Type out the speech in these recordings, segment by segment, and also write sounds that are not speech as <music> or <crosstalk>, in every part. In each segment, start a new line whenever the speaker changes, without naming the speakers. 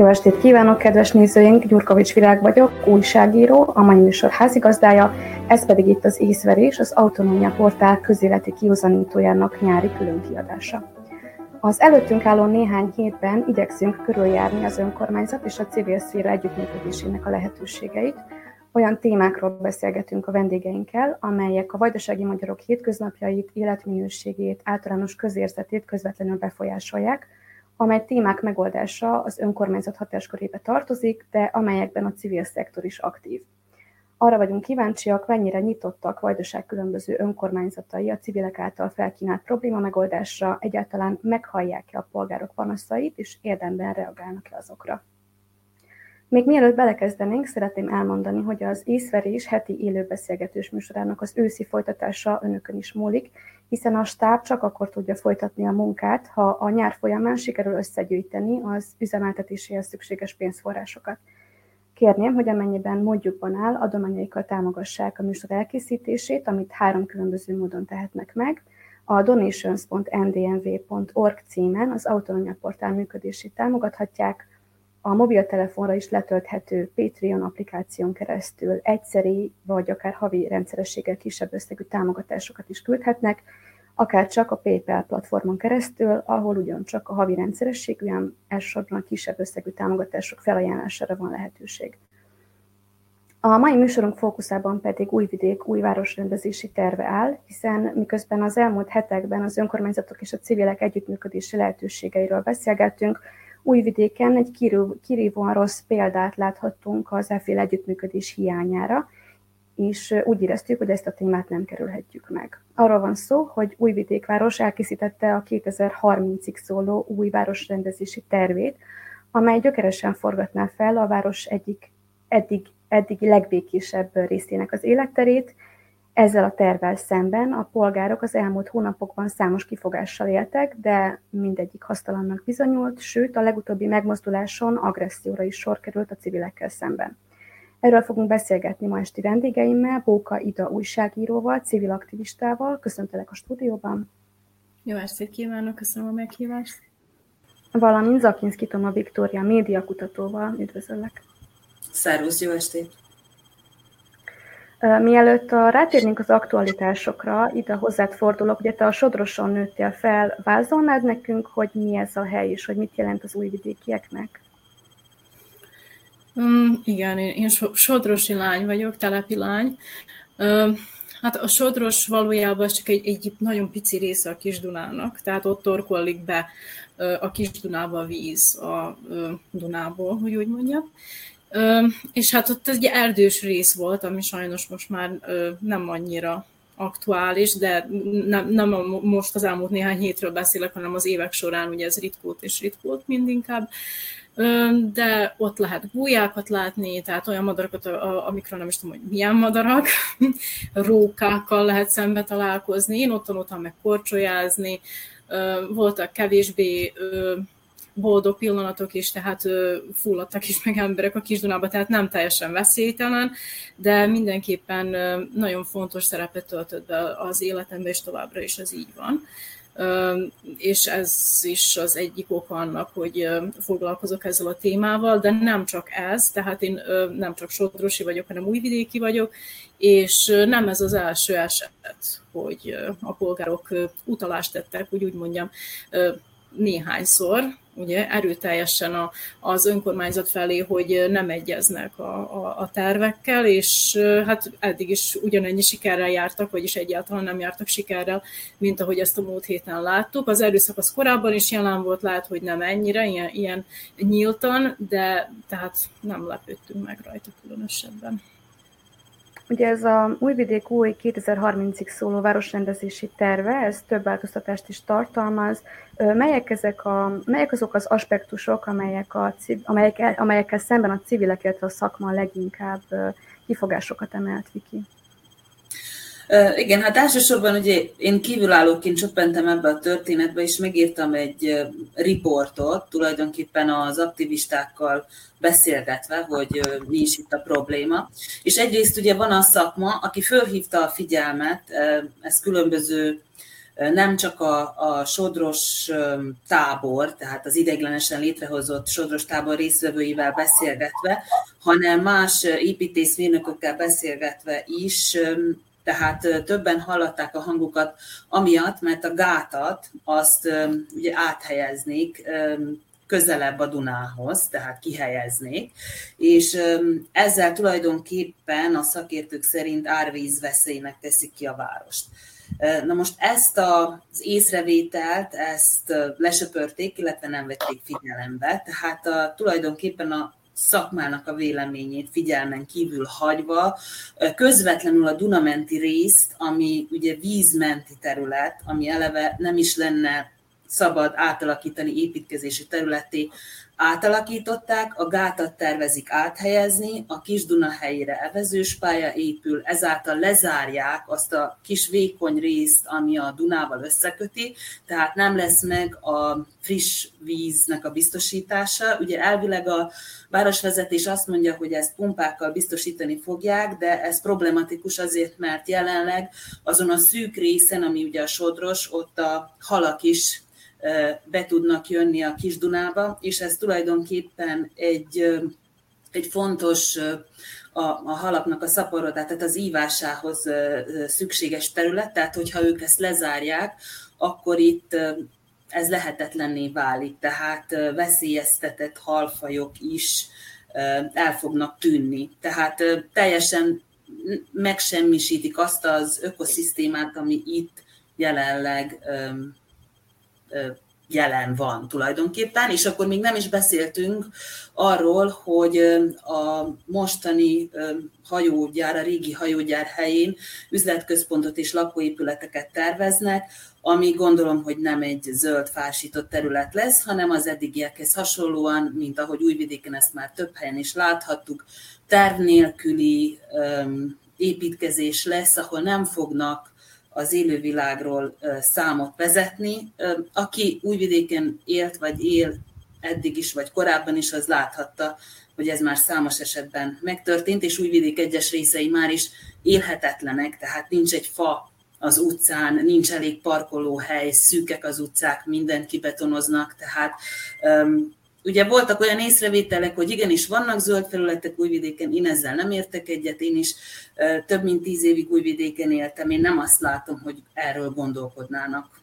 Jó estét kívánok, kedves nézőink! Gyurkovics Virág vagyok, újságíró, a mai műsor házigazdája, ez pedig itt az Észverés, az Autonómia Portál közéleti kiuzanítójának nyári különkiadása. Az előttünk álló néhány hétben igyekszünk körüljárni az önkormányzat és a civil szféra együttműködésének a lehetőségeit. Olyan témákról beszélgetünk a vendégeinkkel, amelyek a vajdasági magyarok hétköznapjait, életminőségét, általános közérzetét közvetlenül befolyásolják – amely témák megoldása az önkormányzat hatáskörébe tartozik, de amelyekben a civil szektor is aktív. Arra vagyunk kíváncsiak, mennyire nyitottak Vajdaság különböző önkormányzatai a civilek által felkínált probléma megoldásra, egyáltalán meghallják-e a polgárok panaszait, és érdemben reagálnak-e azokra. Még mielőtt belekezdenénk, szeretném elmondani, hogy az észverés heti élőbeszélgetős műsorának az őszi folytatása önökön is múlik, hiszen a stáb csak akkor tudja folytatni a munkát, ha a nyár folyamán sikerül összegyűjteni az üzemeltetéséhez szükséges pénzforrásokat. Kérném, hogy amennyiben módjukban áll, adományaikkal támogassák a műsor elkészítését, amit három különböző módon tehetnek meg. A donations.ndnv.org címen az Autonomia Portál működését támogathatják, a mobiltelefonra is letölthető Patreon applikáción keresztül egyszeri vagy akár havi rendszerességgel kisebb összegű támogatásokat is küldhetnek, akár csak a PayPal platformon keresztül, ahol ugyancsak a havi rendszerességűen elsősorban a kisebb összegű támogatások felajánlására van lehetőség. A mai műsorunk fókuszában pedig Újvidék új városrendezési terve áll, hiszen miközben az elmúlt hetekben az önkormányzatok és a civilek együttműködési lehetőségeiről beszélgettünk, Újvidéken egy kirívóan rossz példát láthattunk az efféle együttműködés hiányára, és úgy éreztük, hogy ezt a témát nem kerülhetjük meg. Arról van szó, hogy Újvidékváros elkészítette a 2030-ig szóló új városrendezési tervét, amely gyökeresen forgatná fel a város egyik eddig, eddig legbékésebb részének az életterét, ezzel a tervvel szemben a polgárok az elmúlt hónapokban számos kifogással éltek, de mindegyik hasztalannak bizonyult, sőt a legutóbbi megmozduláson agresszióra is sor került a civilekkel szemben. Erről fogunk beszélgetni ma esti vendégeimmel, Bóka Ida újságíróval, civil aktivistával. Köszöntelek a stúdióban.
Jó estét kívánok, köszönöm a meghívást.
Valamint Zakinszki Toma Viktória médiakutatóval. Üdvözöllek.
Szervusz, jó estét!
Mielőtt a, rátérnénk az aktualitásokra, ide hozzád fordulok, ugye te a Sodroson nőttél fel, vázolnád nekünk, hogy mi ez a hely, és hogy mit jelent az újvidékieknek?
Um, igen, én, én sodrosi lány vagyok, telepi lány. Uh, hát a Sodros valójában csak egy, egy nagyon pici része a Kis-Dunának, tehát ott torkollik be a Kis-Dunába a víz a Dunából, hogy úgy mondjam. És hát ott egy erdős rész volt, ami sajnos most már nem annyira aktuális, de nem, nem most az elmúlt néhány hétről beszélek, hanem az évek során ugye ez ritkult és ritkult mindinkább. De ott lehet bújákat látni, tehát olyan madarakat, amikről nem is tudom, hogy milyen madarak, <laughs> rókákkal lehet szembe találkozni. Én ott tanultam meg korcsolyázni, voltak kevésbé boldog pillanatok is, tehát fulladtak is meg emberek a Kisdunába, tehát nem teljesen veszélytelen, de mindenképpen nagyon fontos szerepet töltött be az életembe, és továbbra is ez így van. És ez is az egyik oka annak, hogy foglalkozok ezzel a témával, de nem csak ez, tehát én nem csak sodrosi vagyok, hanem újvidéki vagyok, és nem ez az első eset, hogy a polgárok utalást tettek, úgy úgy mondjam, néhányszor, ugye erőteljesen a, az önkormányzat felé, hogy nem egyeznek a, a, a tervekkel, és hát eddig is ugyanennyi sikerrel jártak, vagyis egyáltalán nem jártak sikerrel, mint ahogy ezt a múlt héten láttuk. Az erőszak az korábban is jelen volt, lehet, hogy nem ennyire, ilyen, ilyen nyíltan, de tehát nem lepődtünk meg rajta különösebben.
Ugye ez a Újvidék új 2030-ig szóló városrendezési terve, ez több változtatást is tartalmaz. Melyek, ezek a, melyek azok az aspektusok, amelyek a, amelyek, amelyekkel szemben a civilek, illetve a szakma leginkább kifogásokat emelt,
Igen, hát elsősorban ugye én kívülállóként csöppentem ebbe a történetbe, és megírtam egy riportot, tulajdonképpen az aktivistákkal beszélgetve, hogy mi is itt a probléma. És egyrészt ugye van a szakma, aki fölhívta a figyelmet, ez különböző nem csak a, a sodros tábor, tehát az ideiglenesen létrehozott sodros tábor részvevőivel beszélgetve, hanem más építészmérnökökkel beszélgetve is tehát többen hallották a hangukat amiatt, mert a gátat azt ugye áthelyeznék közelebb a Dunához, tehát kihelyeznék, és ezzel tulajdonképpen a szakértők szerint árvízveszélynek teszik ki a várost. Na most ezt az észrevételt, ezt lesöpörték, illetve nem vették figyelembe, tehát a, tulajdonképpen a szakmának a véleményét figyelmen kívül hagyva, közvetlenül a Dunamenti részt, ami ugye vízmenti terület, ami eleve nem is lenne szabad átalakítani építkezési területé, átalakították, a gátat tervezik áthelyezni, a kis Duna helyére evezős pálya épül, ezáltal lezárják azt a kis vékony részt, ami a Dunával összeköti, tehát nem lesz meg a friss víznek a biztosítása. Ugye elvileg a városvezetés azt mondja, hogy ezt pumpákkal biztosítani fogják, de ez problematikus azért, mert jelenleg azon a szűk részen, ami ugye a sodros, ott a halak is be tudnak jönni a Kis Dunába, és ez tulajdonképpen egy, egy fontos a, a halaknak a szaporodát, tehát az ívásához szükséges terület, tehát hogyha ők ezt lezárják, akkor itt ez lehetetlenné válik, tehát veszélyeztetett halfajok is el fognak tűnni. Tehát teljesen megsemmisítik azt az ökoszisztémát, ami itt jelenleg jelen van tulajdonképpen, és akkor még nem is beszéltünk arról, hogy a mostani hajógyár, a régi hajógyár helyén üzletközpontot és lakóépületeket terveznek, ami gondolom, hogy nem egy zöld fásított terület lesz, hanem az eddigiekhez hasonlóan, mint ahogy Újvidéken ezt már több helyen is láthattuk, terv nélküli építkezés lesz, ahol nem fognak az élővilágról számot vezetni. Aki újvidéken élt, vagy él eddig is, vagy korábban is, az láthatta, hogy ez már számos esetben megtörtént, és újvidék egyes részei már is élhetetlenek, tehát nincs egy fa az utcán, nincs elég parkolóhely, szűkek az utcák, mindent kibetonoznak, tehát Ugye voltak olyan észrevételek, hogy igenis vannak zöld felületek Újvidéken, én ezzel nem értek egyet, én is több mint tíz évig Újvidéken éltem, én nem azt látom, hogy erről gondolkodnának.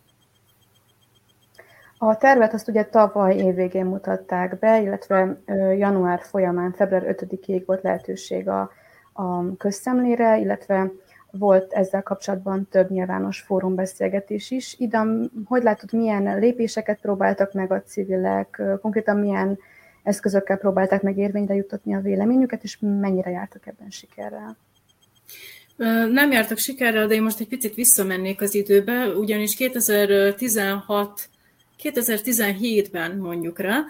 A tervet azt ugye tavaly évvégén mutatták be, illetve január folyamán, február 5-ig volt lehetőség a, a közszemlére, illetve volt ezzel kapcsolatban több nyilvános fórumbeszélgetés is. Idam, hogy látod, milyen lépéseket próbáltak meg a civilek, konkrétan milyen eszközökkel próbálták meg érvényre jutatni a véleményüket, és mennyire jártak ebben sikerrel?
Nem jártak sikerrel, de én most egy picit visszamennék az időbe, ugyanis 2016 2017-ben mondjuk rá,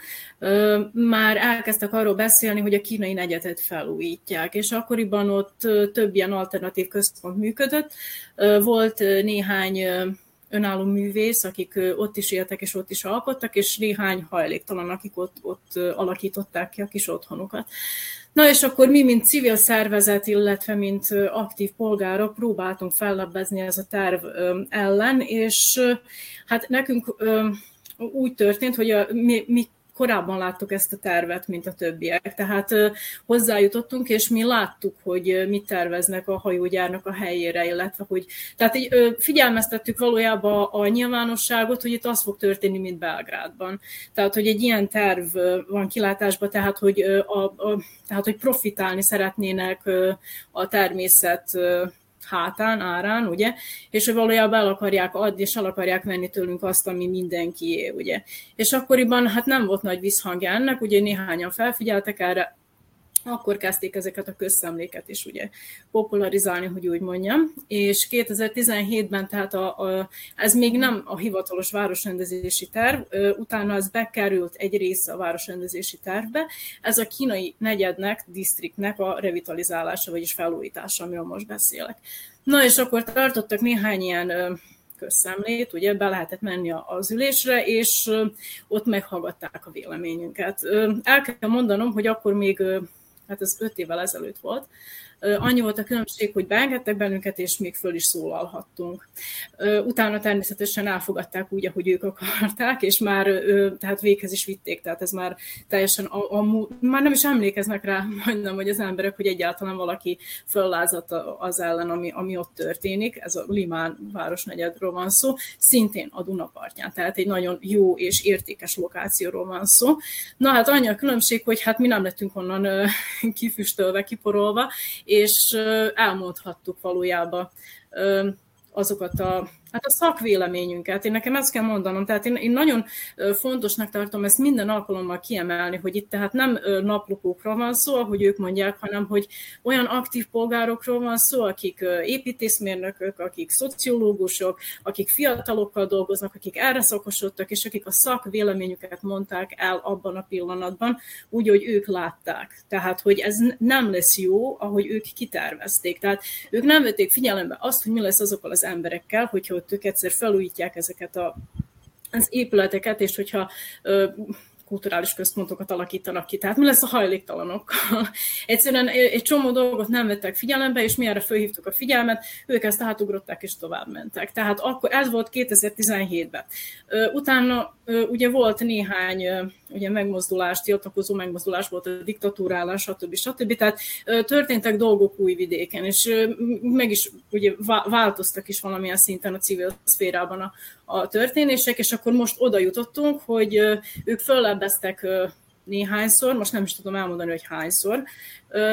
már elkezdtek arról beszélni, hogy a kínai negyetet felújítják, és akkoriban ott több ilyen alternatív központ működött. Volt néhány önálló művész, akik ott is éltek és ott is alkottak, és néhány hajléktalan, akik ott, ott alakították ki a kis otthonukat. Na és akkor mi, mint civil szervezet, illetve mint aktív polgárok próbáltunk fellebbezni ez a terv ellen, és hát nekünk úgy történt, hogy a, mi, mi korábban láttuk ezt a tervet, mint a többiek. Tehát hozzájutottunk, és mi láttuk, hogy mit terveznek a hajógyárnak a helyére, illetve hogy tehát így, figyelmeztettük valójában a nyilvánosságot, hogy itt az fog történni, mint Belgrádban. Tehát, hogy egy ilyen terv van kilátásban, tehát, hogy, a, a, tehát, hogy profitálni szeretnének a természet hátán, árán, ugye, és hogy valójában el akarják adni, és el akarják venni tőlünk azt, ami mindenkié, ugye. És akkoriban hát nem volt nagy visszhangja ennek, ugye néhányan felfigyeltek erre, akkor kezdték ezeket a közszemléket is ugye popularizálni, hogy úgy mondjam, és 2017-ben, tehát a, a, ez még nem a hivatalos városrendezési terv, utána ez bekerült egy része a városrendezési tervbe, ez a kínai negyednek, disztriktnek a revitalizálása, vagyis felújítása, amiről most beszélek. Na és akkor tartottak néhány ilyen közszemlét, ugye be lehetett menni az ülésre, és ott meghallgatták a véleményünket. El kell mondanom, hogy akkor még hát ez öt évvel ezelőtt volt, Annyi volt a különbség, hogy beengedtek bennünket, és még föl is szólalhattunk. Utána természetesen elfogadták úgy, ahogy ők akarták, és már tehát véghez is vitték, tehát ez már teljesen, a, a, már nem is emlékeznek rá <laughs> majdnem, hogy az emberek, hogy egyáltalán valaki föllázadt az ellen, ami, ami ott történik. Ez a Limán városnegyedről van szó, szintén a Dunapartján, tehát egy nagyon jó és értékes lokációról van szó. Na hát annyi a különbség, hogy hát mi nem lettünk onnan <laughs> kifüstölve, kiporolva, és elmondhattuk valójában azokat a Hát a szakvéleményünket, én nekem ezt kell mondanom, tehát én, én nagyon fontosnak tartom ezt minden alkalommal kiemelni, hogy itt tehát nem naplopókról van szó, ahogy ők mondják, hanem hogy olyan aktív polgárokról van szó, akik építészmérnökök, akik szociológusok, akik fiatalokkal dolgoznak, akik erre szakosodtak, és akik a szakvéleményüket mondták el abban a pillanatban, úgy, hogy ők látták. Tehát, hogy ez nem lesz jó, ahogy ők kitervezték. Tehát ők nem vették figyelembe azt, hogy mi lesz azokkal az emberekkel, hogyha ott ők egyszer felújítják ezeket a, az épületeket, és hogyha kulturális központokat alakítanak ki. Tehát mi lesz a hajléktalanokkal? <laughs> Egyszerűen egy csomó dolgot nem vettek figyelembe, és mi erre fölhívtuk a figyelmet, ők ezt átugrották és tovább mentek. Tehát akkor ez volt 2017-ben. Utána ugye volt néhány ugye megmozdulás, tiltakozó megmozdulás volt a diktatúrálás, stb. stb. Tehát történtek dolgok új vidéken, és meg is ugye változtak is valamilyen szinten a civil szférában a, a történések, és akkor most oda jutottunk, hogy ők föllebeztek néhányszor, most nem is tudom elmondani, hogy hányszor,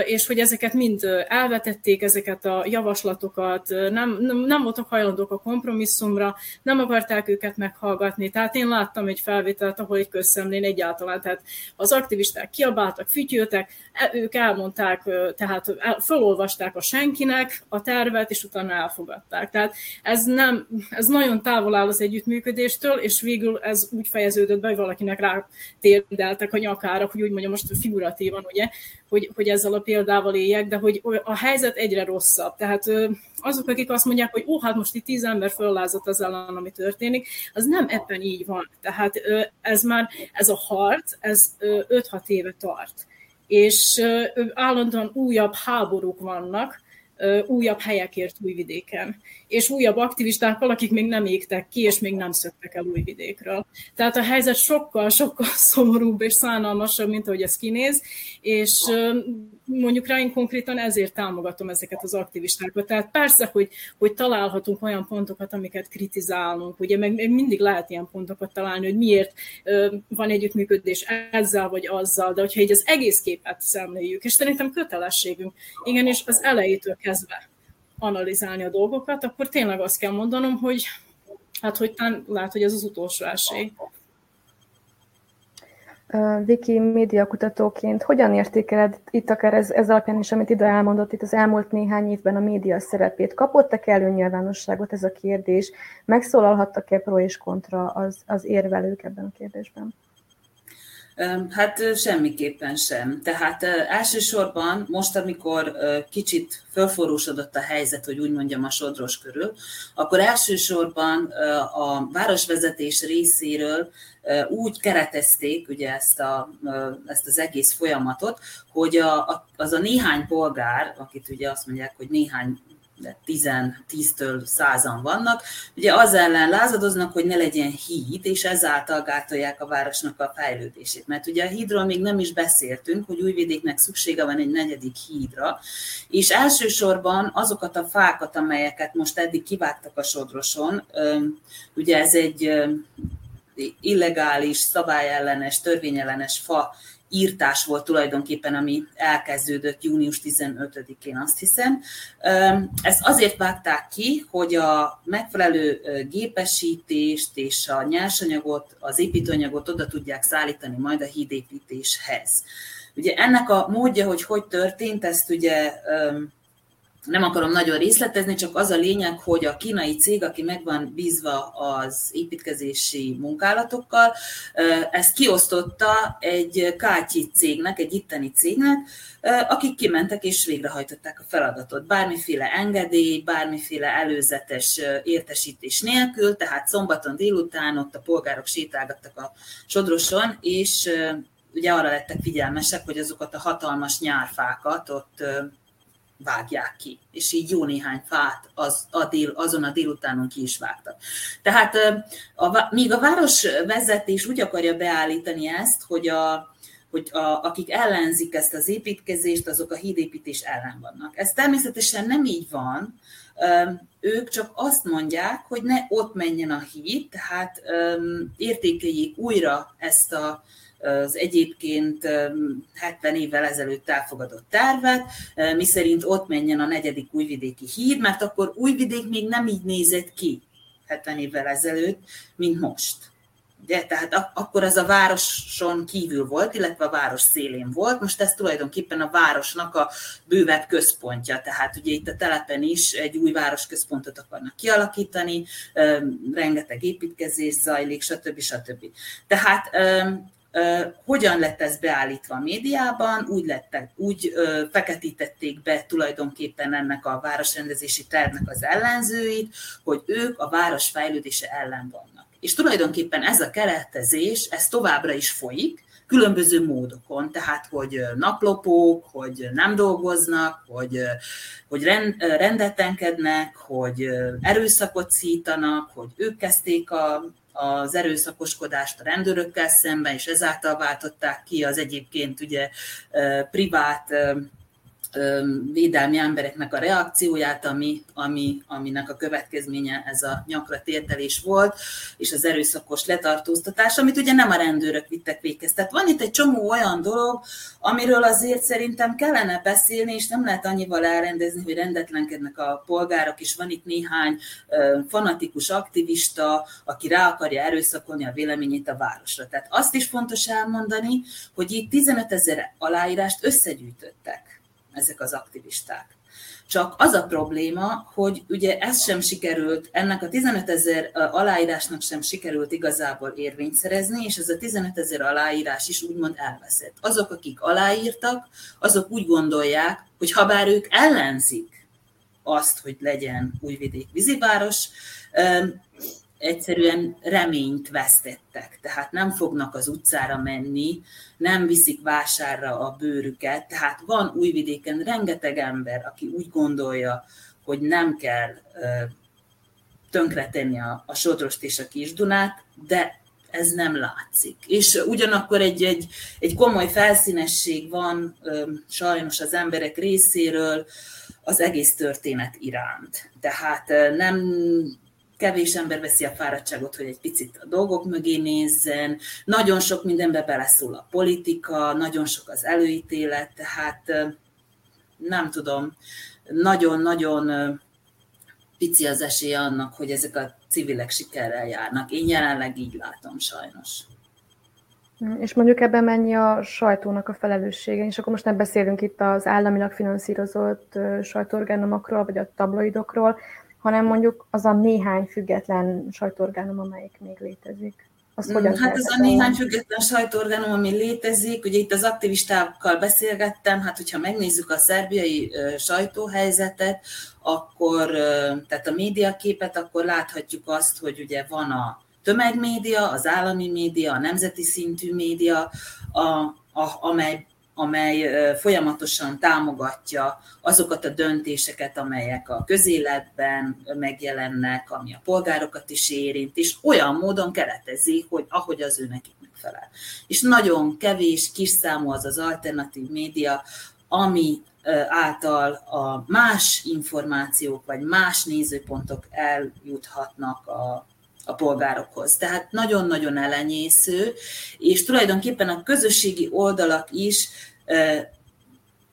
és hogy ezeket mind elvetették, ezeket a javaslatokat, nem, nem, nem voltak hajlandók a kompromisszumra, nem akarták őket meghallgatni. Tehát én láttam egy felvételt, ahol egy közszemlén egyáltalán, tehát az aktivisták kiabáltak, fütyültek, e, ők elmondták, tehát felolvasták a senkinek a tervet, és utána elfogadták. Tehát ez, nem, ez nagyon távol áll az együttműködéstől, és végül ez úgy fejeződött be, hogy valakinek rá térdeltek a nyakára, hogy úgy mondjam most figuratívan, ugye, hogy, hogy ezzel a példával éljek, de hogy a helyzet egyre rosszabb. Tehát azok, akik azt mondják, hogy ó, hát most itt tíz ember föllázott az ellen, ami történik, az nem ebben így van. Tehát ez már, ez a harc, ez 5-6 éve tart. És állandóan újabb háborúk vannak, újabb helyekért Újvidéken, és újabb aktivistákkal, akik még nem égtek ki, és még nem szöktek el Újvidékről. Tehát a helyzet sokkal-sokkal <laughs> szomorúbb és szánalmasabb, mint ahogy ez kinéz, és mondjuk rá én konkrétan ezért támogatom ezeket az aktivistákat. Tehát persze, hogy, hogy találhatunk olyan pontokat, amiket kritizálunk, ugye meg, meg mindig lehet ilyen pontokat találni, hogy miért van együttműködés ezzel vagy azzal, de hogyha így az egész képet szemléljük, és szerintem kötelességünk, igenis az elejétől kezdve analizálni a dolgokat, akkor tényleg azt kell mondanom, hogy hát hogy tán, lehet, hogy ez az utolsó esély.
Viki médiakutatóként hogyan értékeled itt akár ez, ez alapján is, amit ide elmondott itt az elmúlt néhány évben a média szerepét? Kapott-e elő nyilvánosságot ez a kérdés? Megszólalhattak-e pro és kontra az, az érvelők ebben a kérdésben?
Hát semmiképpen sem. Tehát elsősorban most, amikor kicsit fölforrósodott a helyzet, hogy úgy mondjam a sodros körül, akkor elsősorban a városvezetés részéről úgy keretezték ugye ezt, a, ezt az egész folyamatot, hogy a, az a néhány polgár, akit ugye azt mondják, hogy néhány de 10-től százan vannak, ugye az ellen lázadoznak, hogy ne legyen híd, és ezáltal gátolják a városnak a fejlődését. Mert ugye a hídról még nem is beszéltünk, hogy Újvidéknek szüksége van egy negyedik hídra, és elsősorban azokat a fákat, amelyeket most eddig kivágtak a sodroson, ugye ez egy illegális, szabályellenes, törvényellenes fa írtás volt tulajdonképpen, ami elkezdődött június 15-én, azt hiszem. Ezt azért vágták ki, hogy a megfelelő gépesítést és a nyersanyagot, az építőanyagot oda tudják szállítani majd a hídépítéshez. Ugye ennek a módja, hogy hogy történt, ezt ugye nem akarom nagyon részletezni, csak az a lényeg, hogy a kínai cég, aki meg van bízva az építkezési munkálatokkal, ezt kiosztotta egy kátyi cégnek, egy itteni cégnek, akik kimentek és végrehajtották a feladatot. Bármiféle engedély, bármiféle előzetes értesítés nélkül, tehát szombaton délután ott a polgárok sétálgattak a sodroson, és ugye arra lettek figyelmesek, hogy azokat a hatalmas nyárfákat ott vágják ki, és így jó néhány fát az, a dél, azon a délutánon ki is vágtak. Tehát a, míg a városvezetés úgy akarja beállítani ezt, hogy a, hogy a, akik ellenzik ezt az építkezést, azok a hídépítés ellen vannak. Ez természetesen nem így van, ők csak azt mondják, hogy ne ott menjen a híd, tehát értékeljék újra ezt a, az egyébként 70 évvel ezelőtt elfogadott tervet, miszerint ott menjen a negyedik újvidéki híd, mert akkor újvidék még nem így nézett ki 70 évvel ezelőtt, mint most. Ugye? Tehát ak- akkor ez a városon kívül volt, illetve a város szélén volt, most ez tulajdonképpen a városnak a bővebb központja. Tehát ugye itt a telepen is egy új városközpontot akarnak kialakítani, rengeteg építkezés zajlik, stb. stb. Tehát hogyan lett ez beállítva a médiában, úgy, lettek, úgy feketítették be tulajdonképpen ennek a városrendezési tervnek az ellenzőit, hogy ők a város fejlődése ellen vannak. És tulajdonképpen ez a keretezés, ez továbbra is folyik, különböző módokon, tehát hogy naplopók, hogy nem dolgoznak, hogy, hogy rendetlenkednek, hogy erőszakot szítanak, hogy ők kezdték a, az erőszakoskodást a rendőrökkel szemben, és ezáltal váltották ki az egyébként ugye privát védelmi embereknek a reakcióját, ami, ami, aminek a következménye ez a nyakra térdelés volt, és az erőszakos letartóztatás, amit ugye nem a rendőrök vittek véghez. Tehát van itt egy csomó olyan dolog, amiről azért szerintem kellene beszélni, és nem lehet annyival elrendezni, hogy rendetlenkednek a polgárok, és van itt néhány fanatikus aktivista, aki rá akarja erőszakolni a véleményét a városra. Tehát azt is fontos elmondani, hogy itt 15 ezer aláírást összegyűjtöttek ezek az aktivisták. Csak az a probléma, hogy ugye ez sem sikerült, ennek a 15 ezer aláírásnak sem sikerült igazából érvényt szerezni, és ez a 15 ezer aláírás is úgymond elveszett. Azok, akik aláírtak, azok úgy gondolják, hogy ha bár ők ellenzik azt, hogy legyen újvidék víziváros, egyszerűen reményt vesztettek, tehát nem fognak az utcára menni, nem viszik vásárra a bőrüket, tehát van újvidéken rengeteg ember, aki úgy gondolja, hogy nem kell tönkretenni a, a Sodrost és a Kisdunát, de ez nem látszik. És ugyanakkor egy, egy, egy komoly felszínesség van sajnos az emberek részéről az egész történet iránt. Tehát nem kevés ember veszi a fáradtságot, hogy egy picit a dolgok mögé nézzen, nagyon sok mindenbe beleszól a politika, nagyon sok az előítélet, tehát nem tudom, nagyon-nagyon pici az esélye annak, hogy ezek a civilek sikerrel járnak. Én jelenleg így látom sajnos.
És mondjuk ebben mennyi a sajtónak a felelőssége, és akkor most nem beszélünk itt az államilag finanszírozott sajtóorgánumokról, vagy a tabloidokról, hanem mondjuk az a néhány független sajtóorgánum, amelyik még létezik.
Azt mm, hogyan hát ez a néhány független sajtóorgánum, ami létezik, ugye itt az aktivistákkal beszélgettem, hát hogyha megnézzük a szerbiai sajtóhelyzetet, akkor, tehát a médiaképet, akkor láthatjuk azt, hogy ugye van a tömegmédia, az állami média, a nemzeti szintű média, a, a, amely amely folyamatosan támogatja azokat a döntéseket, amelyek a közéletben megjelennek, ami a polgárokat is érint, és olyan módon keretezi, hogy ahogy az ő nekik megfelel. És nagyon kevés, kis számú az az alternatív média, ami által a más információk vagy más nézőpontok eljuthatnak a, a polgárokhoz. Tehát nagyon-nagyon elenyésző, és tulajdonképpen a közösségi oldalak is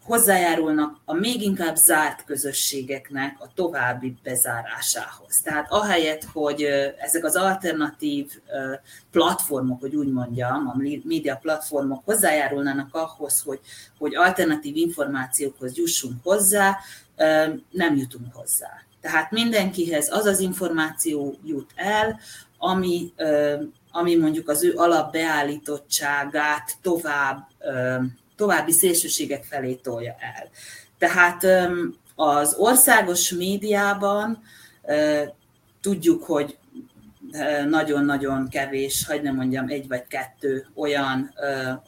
hozzájárulnak a még inkább zárt közösségeknek a további bezárásához. Tehát ahelyett, hogy ezek az alternatív platformok, hogy úgy mondjam, a média platformok hozzájárulnának ahhoz, hogy, hogy alternatív információkhoz jussunk hozzá, nem jutunk hozzá. Tehát mindenkihez az az információ jut el, ami, ami mondjuk az ő alapbeállítottságát tovább, további szélsőségek felé tolja el. Tehát az országos médiában tudjuk, hogy nagyon-nagyon kevés, hogy nem mondjam, egy vagy kettő olyan,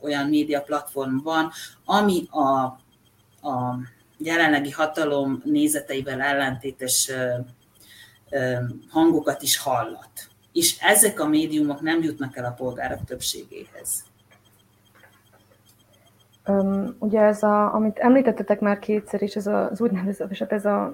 olyan média platform van, ami a, a jelenlegi hatalom nézeteivel ellentétes hangokat is hallat. És ezek a médiumok nem jutnak el a polgárok többségéhez.
Um, ugye ez, a, amit említettetek már kétszer is, ez az úgynevezett, hát ez a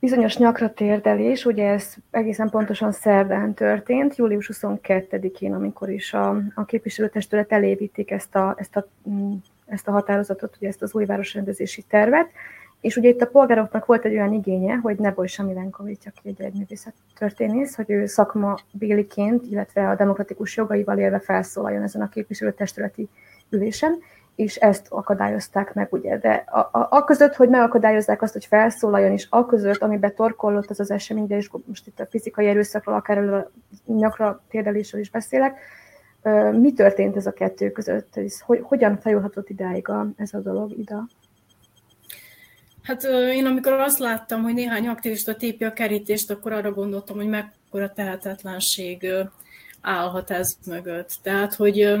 bizonyos nyakra térdelés, ugye ez egészen pontosan szerdán történt, július 22-én, amikor is a, a képviselőtestület elévítik ezt a, ezt a mm, ezt a határozatot, ugye ezt az új városrendezési tervet, és ugye itt a polgároknak volt egy olyan igénye, hogy Nebojsa Milenkovics, aki egy egyművészet történész, hogy ő szakma béliként, illetve a demokratikus jogaival élve felszólaljon ezen a képviselőtestületi ülésen, és ezt akadályozták meg, ugye. De a, a, a között, hogy megakadályozzák azt, hogy felszólaljon, és a között, amiben torkollott az az esemény, és most itt a fizikai erőszakról, akár a nyakra térdelésről is beszélek, mi történt ez a kettő között? Hogy, hogyan fajulhatott idáig a, ez a dolog ide?
Hát én amikor azt láttam, hogy néhány aktivista tépi a kerítést, akkor arra gondoltam, hogy mekkora tehetetlenség állhat ez mögött. Tehát, hogy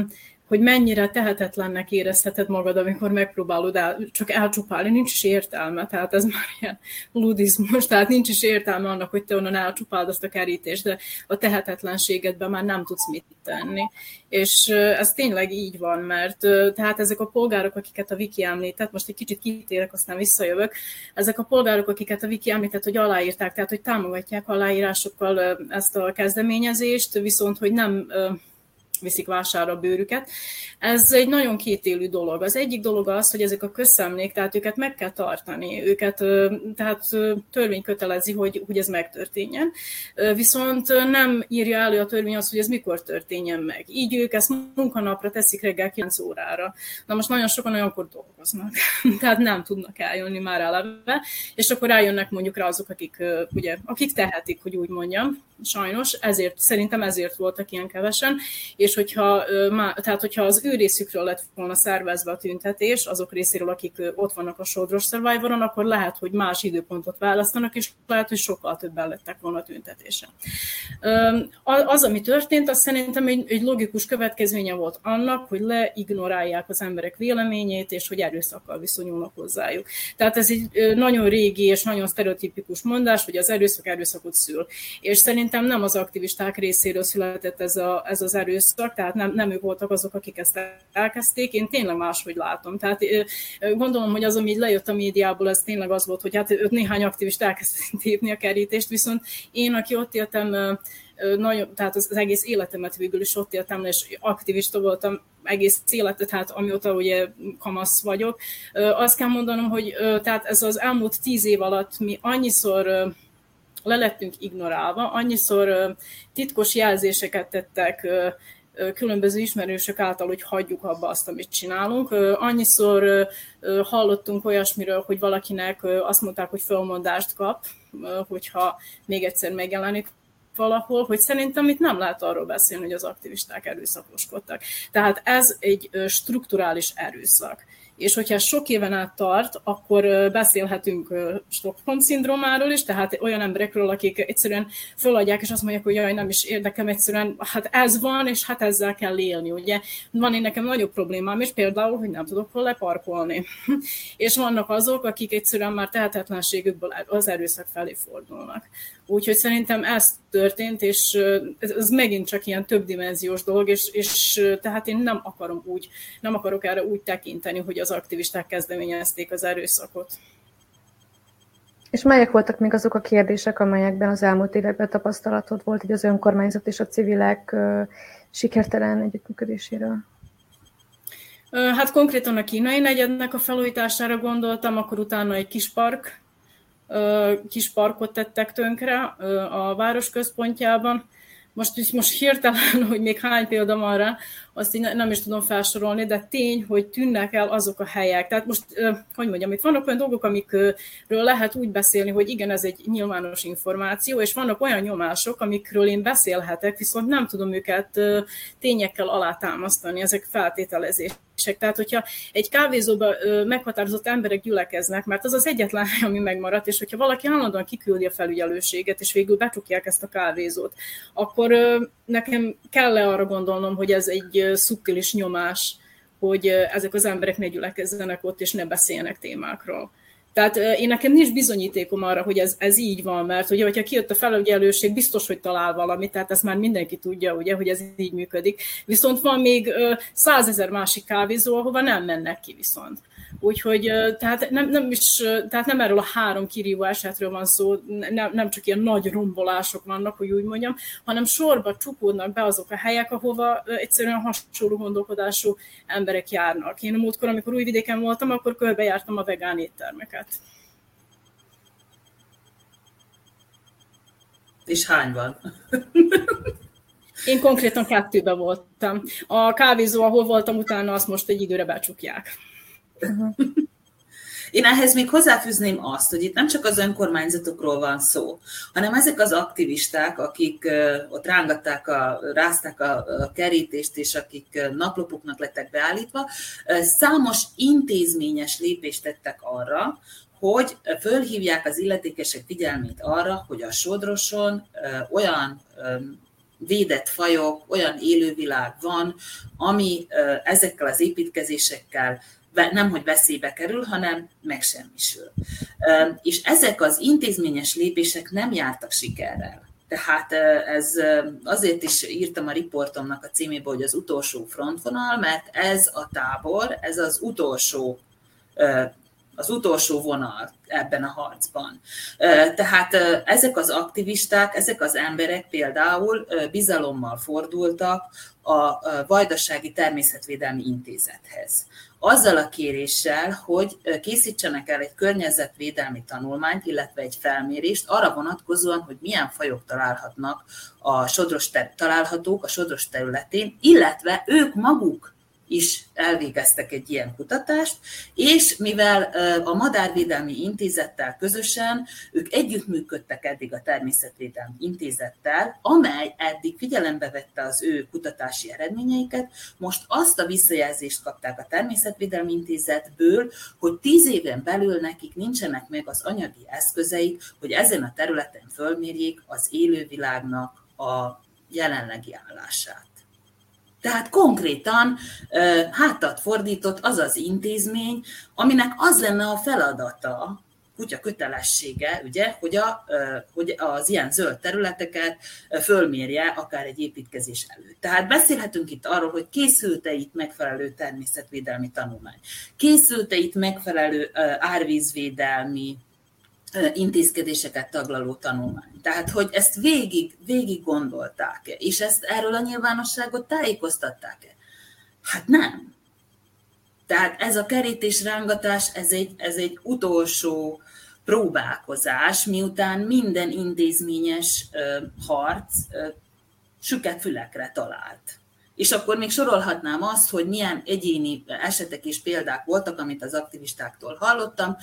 hogy mennyire tehetetlennek érezheted magad, amikor megpróbálod el, csak elcsupálni, nincs is értelme, tehát ez már ilyen ludizmus, tehát nincs is értelme annak, hogy te onnan elcsupáld azt a kerítést, de a tehetetlenségedben már nem tudsz mit tenni. És ez tényleg így van, mert tehát ezek a polgárok, akiket a Viki említett, most egy kicsit kitérek, aztán visszajövök, ezek a polgárok, akiket a Viki említett, hogy aláírták, tehát hogy támogatják aláírásokkal ezt a kezdeményezést, viszont hogy nem viszik vására a bőrüket. Ez egy nagyon kétélű dolog. Az egyik dolog az, hogy ezek a közszemlék, tehát őket meg kell tartani, őket tehát törvény kötelezi, hogy, hogy ez megtörténjen. Viszont nem írja elő a törvény azt, hogy ez mikor történjen meg. Így ők ezt munkanapra teszik reggel 9 órára. Na most nagyon sokan olyankor dolgoznak, <laughs> tehát nem tudnak eljönni már eleve, és akkor eljönnek mondjuk rá azok, akik, ugye, akik tehetik, hogy úgy mondjam, sajnos, ezért, szerintem ezért voltak ilyen kevesen, és hogyha, tehát hogyha az ő részükről lett volna szervezve a tüntetés, azok részéről, akik ott vannak a Sodros Survivoron, akkor lehet, hogy más időpontot választanak, és lehet, hogy sokkal többen lettek volna a tüntetésen. Az, ami történt, az szerintem egy, egy logikus következménye volt annak, hogy leignorálják az emberek véleményét, és hogy erőszakkal viszonyulnak hozzájuk. Tehát ez egy nagyon régi és nagyon sztereotipikus mondás, hogy az erőszak erőszakot szül. És szerintem nem az aktivisták részéről született ez, a, ez az erőszak, tehát nem, nem ők voltak azok, akik ezt elkezdték, én tényleg máshogy látom. Tehát gondolom, hogy az, ami így lejött a médiából, az tényleg az volt, hogy hát őt néhány aktivist elkezdték tépni a kerítést, viszont én, aki ott éltem, nagyon, tehát az, az egész életemet végül is ott éltem, és aktivista voltam egész életet, tehát amióta ugye kamasz vagyok. Azt kell mondanom, hogy tehát ez az elmúlt tíz év alatt mi annyiszor le lettünk ignorálva, annyiszor titkos jelzéseket tettek különböző ismerősök által, hogy hagyjuk abba azt, amit csinálunk. Annyiszor hallottunk olyasmiről, hogy valakinek azt mondták, hogy fölmondást kap, hogyha még egyszer megjelenik valahol, hogy szerintem itt nem lehet arról beszélni, hogy az aktivisták erőszakoskodtak. Tehát ez egy strukturális erőszak és hogyha sok éven át tart, akkor beszélhetünk Stockholm-szindrómáról is, tehát olyan emberekről, akik egyszerűen föladják, és azt mondják, hogy jaj, nem is érdekem, egyszerűen hát ez van, és hát ezzel kell élni, ugye. Van én nekem nagyobb problémám, és például, hogy nem tudok hol leparkolni. <laughs> és vannak azok, akik egyszerűen már tehetetlenségükből az erőszak felé fordulnak. Úgyhogy szerintem ez történt, és ez megint csak ilyen többdimenziós dolog, és, és tehát én nem akarom úgy, nem akarok erre úgy tekinteni, hogy az aktivisták kezdeményezték az erőszakot.
És melyek voltak még azok a kérdések, amelyekben az elmúlt években tapasztalatod volt, hogy az önkormányzat és a civilek sikertelen együttműködéséről?
Hát konkrétan a kínai negyednek a felújítására gondoltam, akkor utána egy kis park kis parkot tettek tönkre a város központjában. Most, most hirtelen, hogy még hány példa van rá, azt így nem is tudom felsorolni, de tény, hogy tűnnek el azok a helyek. Tehát most, hogy mondjam, itt vannak olyan dolgok, amikről lehet úgy beszélni, hogy igen, ez egy nyilvános információ, és vannak olyan nyomások, amikről én beszélhetek, viszont nem tudom őket tényekkel alátámasztani, ezek feltételezések. Tehát, hogyha egy kávézóban meghatározott emberek gyülekeznek, mert az az egyetlen hely, ami megmaradt, és hogyha valaki állandóan kiküldi a felügyelőséget, és végül becsukják ezt a kávézót, akkor nekem kell-e arra gondolnom, hogy ez egy szubtilis nyomás, hogy ezek az emberek ne gyülekezzenek ott, és ne beszéljenek témákról. Tehát én nekem nincs bizonyítékom arra, hogy ez, ez így van, mert ugye, hogyha kijött a felügyelőség, biztos, hogy talál valamit, tehát ezt már mindenki tudja, ugye, hogy ez így működik. Viszont van még százezer másik kávézó, ahova nem mennek ki viszont. Úgyhogy tehát nem, nem, is, tehát nem erről a három kirívó esetről van szó, nem, nem csak ilyen nagy rombolások vannak, hogy úgy mondjam, hanem sorba csukódnak be azok a helyek, ahova egyszerűen hasonló gondolkodású emberek járnak. Én a múltkor, amikor újvidéken voltam, akkor körbejártam a vegán éttermeket.
És hány van? <laughs>
Én konkrétan kettőben voltam. A kávézó, ahol voltam utána, azt most egy időre becsukják.
Uh-huh. Én ehhez még hozzáfűzném azt, hogy itt nem csak az önkormányzatokról van szó, hanem ezek az aktivisták, akik ott rángatták, a, rázták a, kerítést, és akik naplopuknak lettek beállítva, számos intézményes lépést tettek arra, hogy fölhívják az illetékesek figyelmét arra, hogy a sodroson olyan védett fajok, olyan élővilág van, ami ezekkel az építkezésekkel nem hogy veszélybe kerül, hanem megsemmisül. És ezek az intézményes lépések nem jártak sikerrel. Tehát ez azért is írtam a riportomnak a címébe, hogy az utolsó frontvonal, mert ez a tábor, ez az utolsó az utolsó vonal ebben a harcban. Tehát ezek az aktivisták, ezek az emberek például bizalommal fordultak a Vajdasági Természetvédelmi Intézethez azzal a kéréssel, hogy készítsenek el egy környezetvédelmi tanulmányt, illetve egy felmérést arra vonatkozóan, hogy milyen fajok találhatnak a sodros ter- találhatók a sodros területén, illetve ők maguk is elvégeztek egy ilyen kutatást, és mivel a Madárvédelmi Intézettel közösen ők együttműködtek eddig a Természetvédelmi Intézettel, amely eddig figyelembe vette az ő kutatási eredményeiket, most azt a visszajelzést kapták a Természetvédelmi Intézetből, hogy tíz éven belül nekik nincsenek meg az anyagi eszközeik, hogy ezen a területen fölmérjék az élővilágnak a jelenlegi állását. Tehát konkrétan hátat fordított az az intézmény, aminek az lenne a feladata, kutya kötelessége, ugye, hogy, a, hogy az ilyen zöld területeket fölmérje akár egy építkezés előtt. Tehát beszélhetünk itt arról, hogy készült-e itt megfelelő természetvédelmi tanulmány, készült-e itt megfelelő árvízvédelmi intézkedéseket taglaló tanulmány. Tehát, hogy ezt végig, végig gondolták-e, és ezt erről a nyilvánosságot tájékoztatták-e? Hát nem. Tehát ez a kerítés rángatás, ez egy, ez egy utolsó próbálkozás, miután minden intézményes harc süket fülekre talált. És akkor még sorolhatnám azt, hogy milyen egyéni esetek és példák voltak, amit az aktivistáktól hallottam,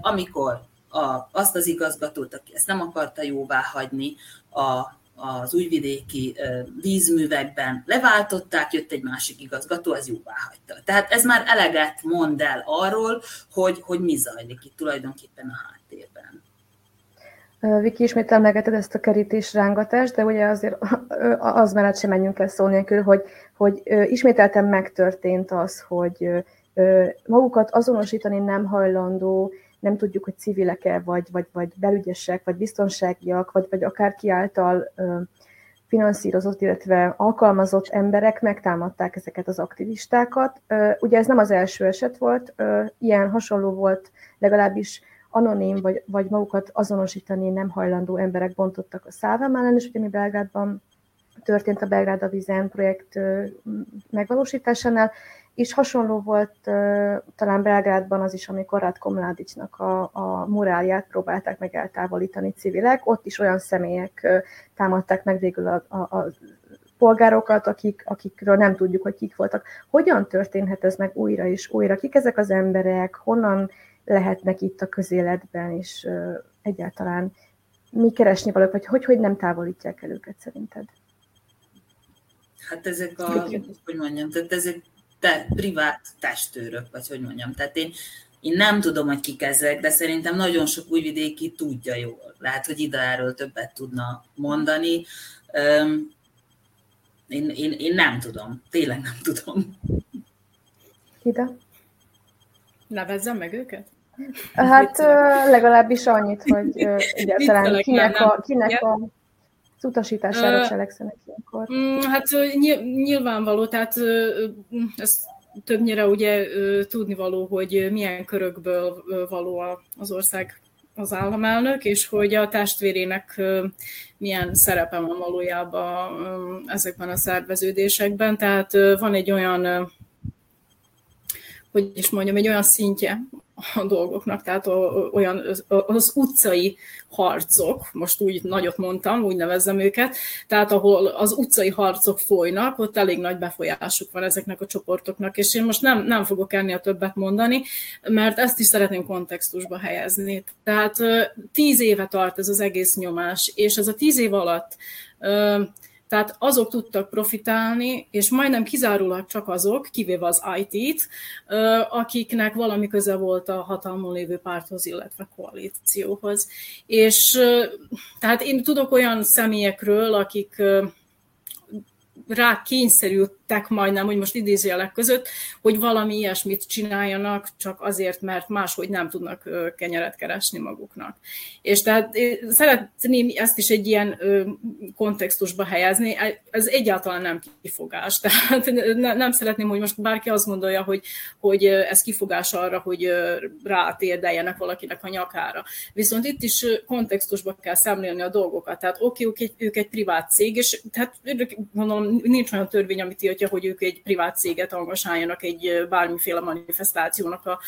amikor a, azt az igazgatót, aki ezt nem akarta jóvá hagyni, a, az újvidéki vízművekben leváltották, jött egy másik igazgató, az jóvá hagyta. Tehát ez már eleget mond el arról, hogy, hogy mi zajlik itt tulajdonképpen a háttérben.
Viki, ismét emlegeted ezt a kerítés rángatást, de ugye azért az mellett sem menjünk el szó nélkül, hogy, hogy ismételten megtörtént az, hogy magukat azonosítani nem hajlandó nem tudjuk, hogy civilek-e, vagy, vagy, vagy belügyesek, vagy biztonságiak, vagy, vagy akár ki által finanszírozott, illetve alkalmazott emberek megtámadták ezeket az aktivistákat. Ugye ez nem az első eset volt, ilyen hasonló volt legalábbis anonim, vagy, vagy magukat azonosítani nem hajlandó emberek bontottak a szávám ellen, és ugye mi Belgrádban történt a Belgrád a Vizen projekt megvalósításánál, és hasonló volt talán Belgrádban az is, amikor Ratko Mladicsnak a, a morálját próbálták meg eltávolítani civilek. Ott is olyan személyek támadták meg végül a, a, a polgárokat, akik, akikről nem tudjuk, hogy kik voltak. Hogyan történhet ez meg újra és újra? Kik ezek az emberek? Honnan lehetnek itt a közéletben, és egyáltalán mi keresni valók, vagy hogy, hogy nem távolítják el őket szerinted?
Hát ezek a, hogy mondjam, tehát ezek te, privát testőrök, vagy hogy mondjam. Tehát én, én nem tudom, hogy kik ezek, de szerintem nagyon sok újvidéki tudja jól. Lehet, hogy ide erről többet tudna mondani. Én, én, én nem tudom, tényleg nem tudom.
Ida?
Nevezzem meg őket?
Hát legalábbis annyit, hogy <laughs> egyáltalán kinek, a, kinek a az utasítására cselekszenek ilyenkor.
Mm, hát nyilvánvaló, tehát ez többnyire ugye tudnivaló, hogy milyen körökből való az ország az államelnök, és hogy a testvérének milyen szerepe van valójában ezekben a szerveződésekben. Tehát van egy olyan, hogy is mondjam, egy olyan szintje a dolgoknak, tehát olyan az utcai harcok, most úgy nagyot mondtam, úgy nevezzem őket, tehát ahol az utcai harcok folynak, ott elég nagy befolyásuk van ezeknek a csoportoknak, és én most nem, nem fogok ennél többet mondani, mert ezt is szeretném kontextusba helyezni. Tehát tíz éve tart ez az egész nyomás, és ez a tíz év alatt tehát azok tudtak profitálni, és majdnem kizárólag csak azok, kivéve az IT-t, akiknek valami köze volt a hatalmon lévő párthoz, illetve koalícióhoz. És tehát én tudok olyan személyekről, akik rá kényszerültek majdnem, hogy most idézőjelek között, hogy valami ilyesmit csináljanak, csak azért, mert máshogy nem tudnak kenyeret keresni maguknak. És tehát szeretném ezt is egy ilyen kontextusba helyezni, ez egyáltalán nem kifogás. <laughs> Tehát nem szeretném, hogy most bárki azt gondolja, hogy, hogy ez kifogás arra, hogy rátérdeljenek valakinek a nyakára. Viszont itt is kontextusba kell szemlélni a dolgokat. Tehát oké, okay, ők egy privát cég, és tehát gondolom nincs olyan törvény, amit tiltja, hogy ők egy privát céget engagáljanak egy bármiféle manifestációnak a,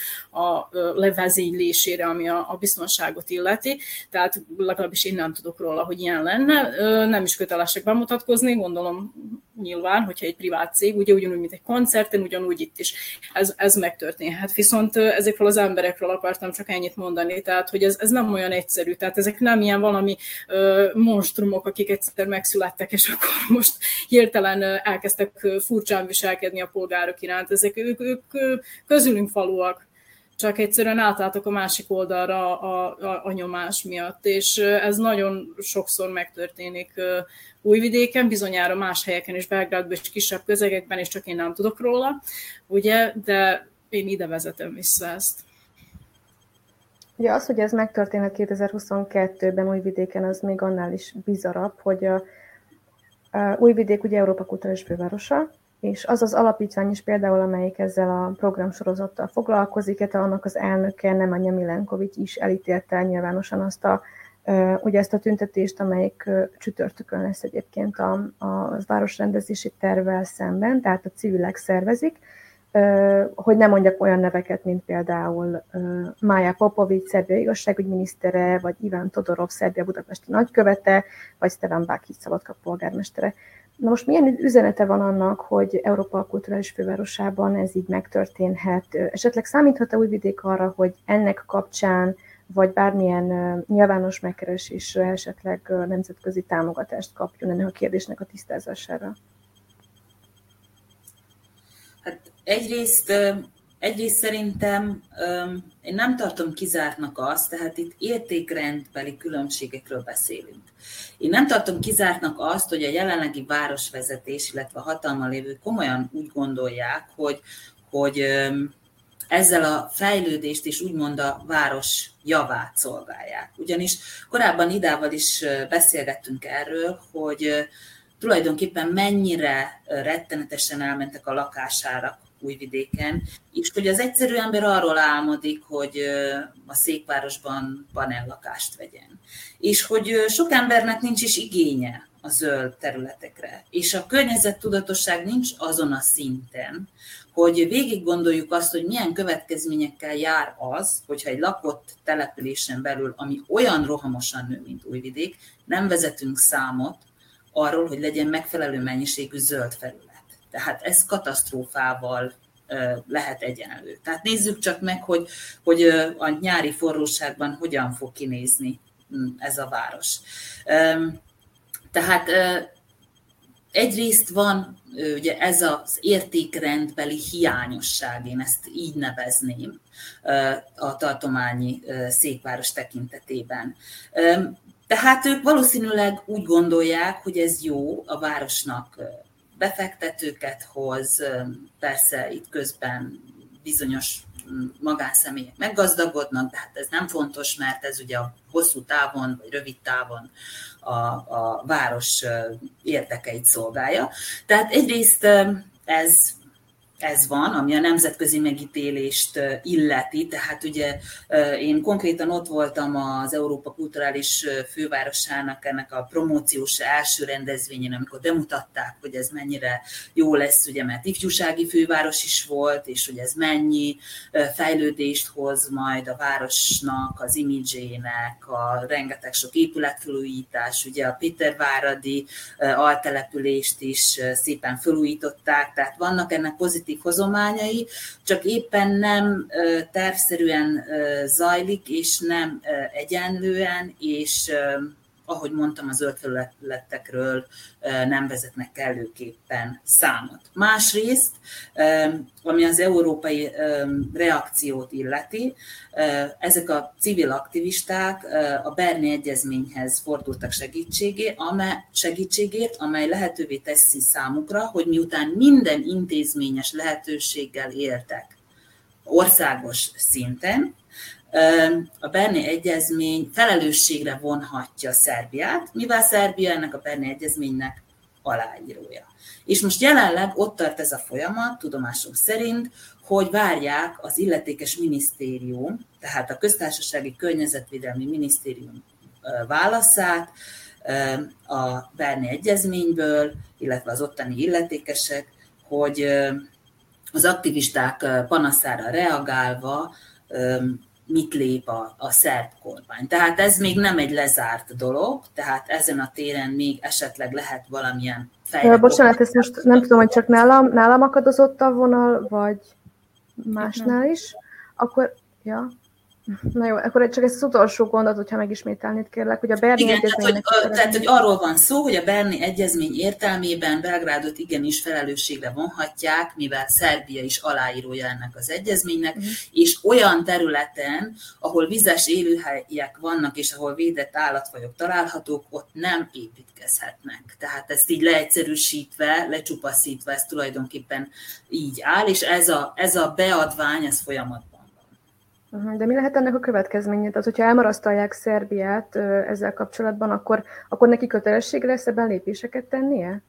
a levezénylésére, ami a, a biztonságot illeti. Tehát legalábbis én nem tudok róla, hogy ilyen lenne. Nem is kötelesek bemutatkozni, gondolom nyilván, hogyha egy privát cég, ugye ugyanúgy, mint egy koncerten, ugyanúgy itt is ez, ez megtörténhet. Viszont ezekről az emberekről akartam csak ennyit mondani, tehát hogy ez, ez nem olyan egyszerű, tehát ezek nem ilyen valami ö, monstrumok, akik egyszer megszülettek, és akkor <laughs> most hirtelen elkezdtek furcsán viselkedni a polgárok iránt. Ezek ők, ők közülünk faluak, csak egyszerűen átálltak a másik oldalra a, a, a nyomás miatt, és ez nagyon sokszor megtörténik Újvidéken, bizonyára más helyeken is, Belgrádban és kisebb közegekben, és csak én nem tudok róla, ugye, de én ide vezetem vissza ezt.
Ugye az, hogy ez megtörténhet 2022-ben Újvidéken, az még annál is bizarabb, hogy a, a Újvidék ugye Európa kulturális fővárosa, és az az alapítvány is például, amelyik ezzel a programsorozattal foglalkozik, illetve annak az elnöke, nem a Milenkovics is elítélte nyilvánosan azt a, ugye ezt a tüntetést, amelyik csütörtökön lesz egyébként a, a városrendezési tervvel szemben, tehát a civilek szervezik, hogy nem mondjak olyan neveket, mint például Mája Popovics, Szerbia igazságügyminisztere, vagy Iván Todorov, Szerbia budapesti nagykövete, vagy Stefan Bakic, Szabadka polgármestere. Na most milyen üzenete van annak, hogy Európa kulturális fővárosában ez így megtörténhet? Esetleg számíthat-e Újvidék arra, hogy ennek kapcsán, vagy bármilyen nyilvános megkeresésre esetleg nemzetközi támogatást kapjon ennek a kérdésnek a tisztázására?
Hát egyrészt Egyrészt szerintem én nem tartom kizártnak azt, tehát itt értékrendbeli különbségekről beszélünk. Én nem tartom kizártnak azt, hogy a jelenlegi városvezetés, illetve a hatalma lévő komolyan úgy gondolják, hogy, hogy ezzel a fejlődést is úgymond a város javát szolgálják. Ugyanis korábban idával is beszélgettünk erről, hogy tulajdonképpen mennyire rettenetesen elmentek a lakására Újvidéken, és hogy az egyszerű ember arról álmodik, hogy a székvárosban panellakást vegyen. És hogy sok embernek nincs is igénye a zöld területekre. És a környezettudatosság nincs azon a szinten, hogy végig gondoljuk azt, hogy milyen következményekkel jár az, hogyha egy lakott településen belül, ami olyan rohamosan nő, mint Újvidék, nem vezetünk számot arról, hogy legyen megfelelő mennyiségű zöld felület. Tehát ez katasztrófával lehet egyenlő. Tehát nézzük csak meg, hogy, hogy a nyári forróságban hogyan fog kinézni hm, ez a város. Tehát egyrészt van ugye ez az értékrendbeli hiányosság, én ezt így nevezném a tartományi székváros tekintetében. Tehát ők valószínűleg úgy gondolják, hogy ez jó a városnak befektetőket hoz, persze itt közben bizonyos magánszemélyek meggazdagodnak, de hát ez nem fontos, mert ez ugye a hosszú távon vagy rövid távon a, a város érdekeit szolgálja. Tehát egyrészt ez ez van, ami a nemzetközi megítélést illeti, tehát ugye én konkrétan ott voltam az Európa Kulturális Fővárosának ennek a promóciós első rendezvényén, amikor bemutatták, hogy ez mennyire jó lesz, ugye, mert ifjúsági főváros is volt, és hogy ez mennyi fejlődést hoz majd a városnak, az imidzsének, a rengeteg sok épületfelújítás, ugye a Péterváradi altelepülést is szépen felújították, tehát vannak ennek pozitív pozitív hozományai, csak éppen nem tervszerűen zajlik, és nem egyenlően, és ahogy mondtam, az zöld nem vezetnek kellőképpen számot. Másrészt, ami az európai reakciót illeti, ezek a civil aktivisták a Berni Egyezményhez fordultak segítségé, amely, segítségért, amely lehetővé teszi számukra, hogy miután minden intézményes lehetőséggel éltek országos szinten, a Berni Egyezmény felelősségre vonhatja Szerbiát, mivel Szerbia ennek a Berni Egyezménynek aláírója. És most jelenleg ott tart ez a folyamat, tudomásom szerint, hogy várják az illetékes minisztérium, tehát a köztársasági környezetvédelmi minisztérium válaszát a Berni Egyezményből, illetve az ottani illetékesek, hogy az aktivisták panaszára reagálva mit lép a, a szerb kormány. Tehát ez még nem egy lezárt dolog, tehát ezen a téren még esetleg lehet valamilyen
fejlődés. Bocsánat, ezt most nem tudom, hogy csak nálam, nálam akadozott a vonal, vagy másnál is, akkor, ja. Na jó, akkor csak ezt az utolsó gondot, hogyha megismételnéd kérlek, hogy a Berni
Igen, tehát hogy, tehát, hogy arról van szó, hogy a Berni Egyezmény értelmében Belgrádot igenis felelősségre vonhatják, mivel Szerbia is aláírója ennek az egyezménynek, uh-huh. és olyan területen, ahol vizes élőhelyek vannak, és ahol védett állatfajok találhatók, ott nem építkezhetnek. Tehát ezt így leegyszerűsítve, lecsupaszítva, ez tulajdonképpen így áll, és ez a, ez a beadvány, ez folyamatban
de mi lehet ennek a következménye? Tehát, hogyha elmarasztalják Szerbiát ezzel kapcsolatban, akkor, akkor neki kötelessége lesz ebben lépéseket tennie?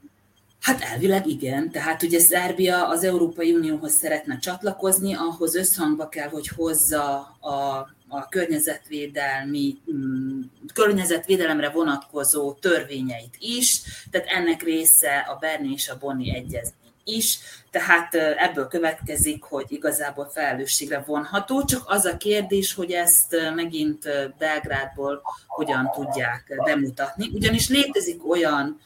Hát elvileg igen. Tehát ugye Szerbia az Európai Unióhoz szeretne csatlakozni, ahhoz összhangba kell, hogy hozza a, a környezetvédelmi, mm, környezetvédelemre vonatkozó törvényeit is, tehát ennek része a Berni és a Bonni egyezmény is, tehát ebből következik, hogy igazából felelősségre vonható, csak az a kérdés, hogy ezt megint Belgrádból hogyan tudják bemutatni, ugyanis létezik olyan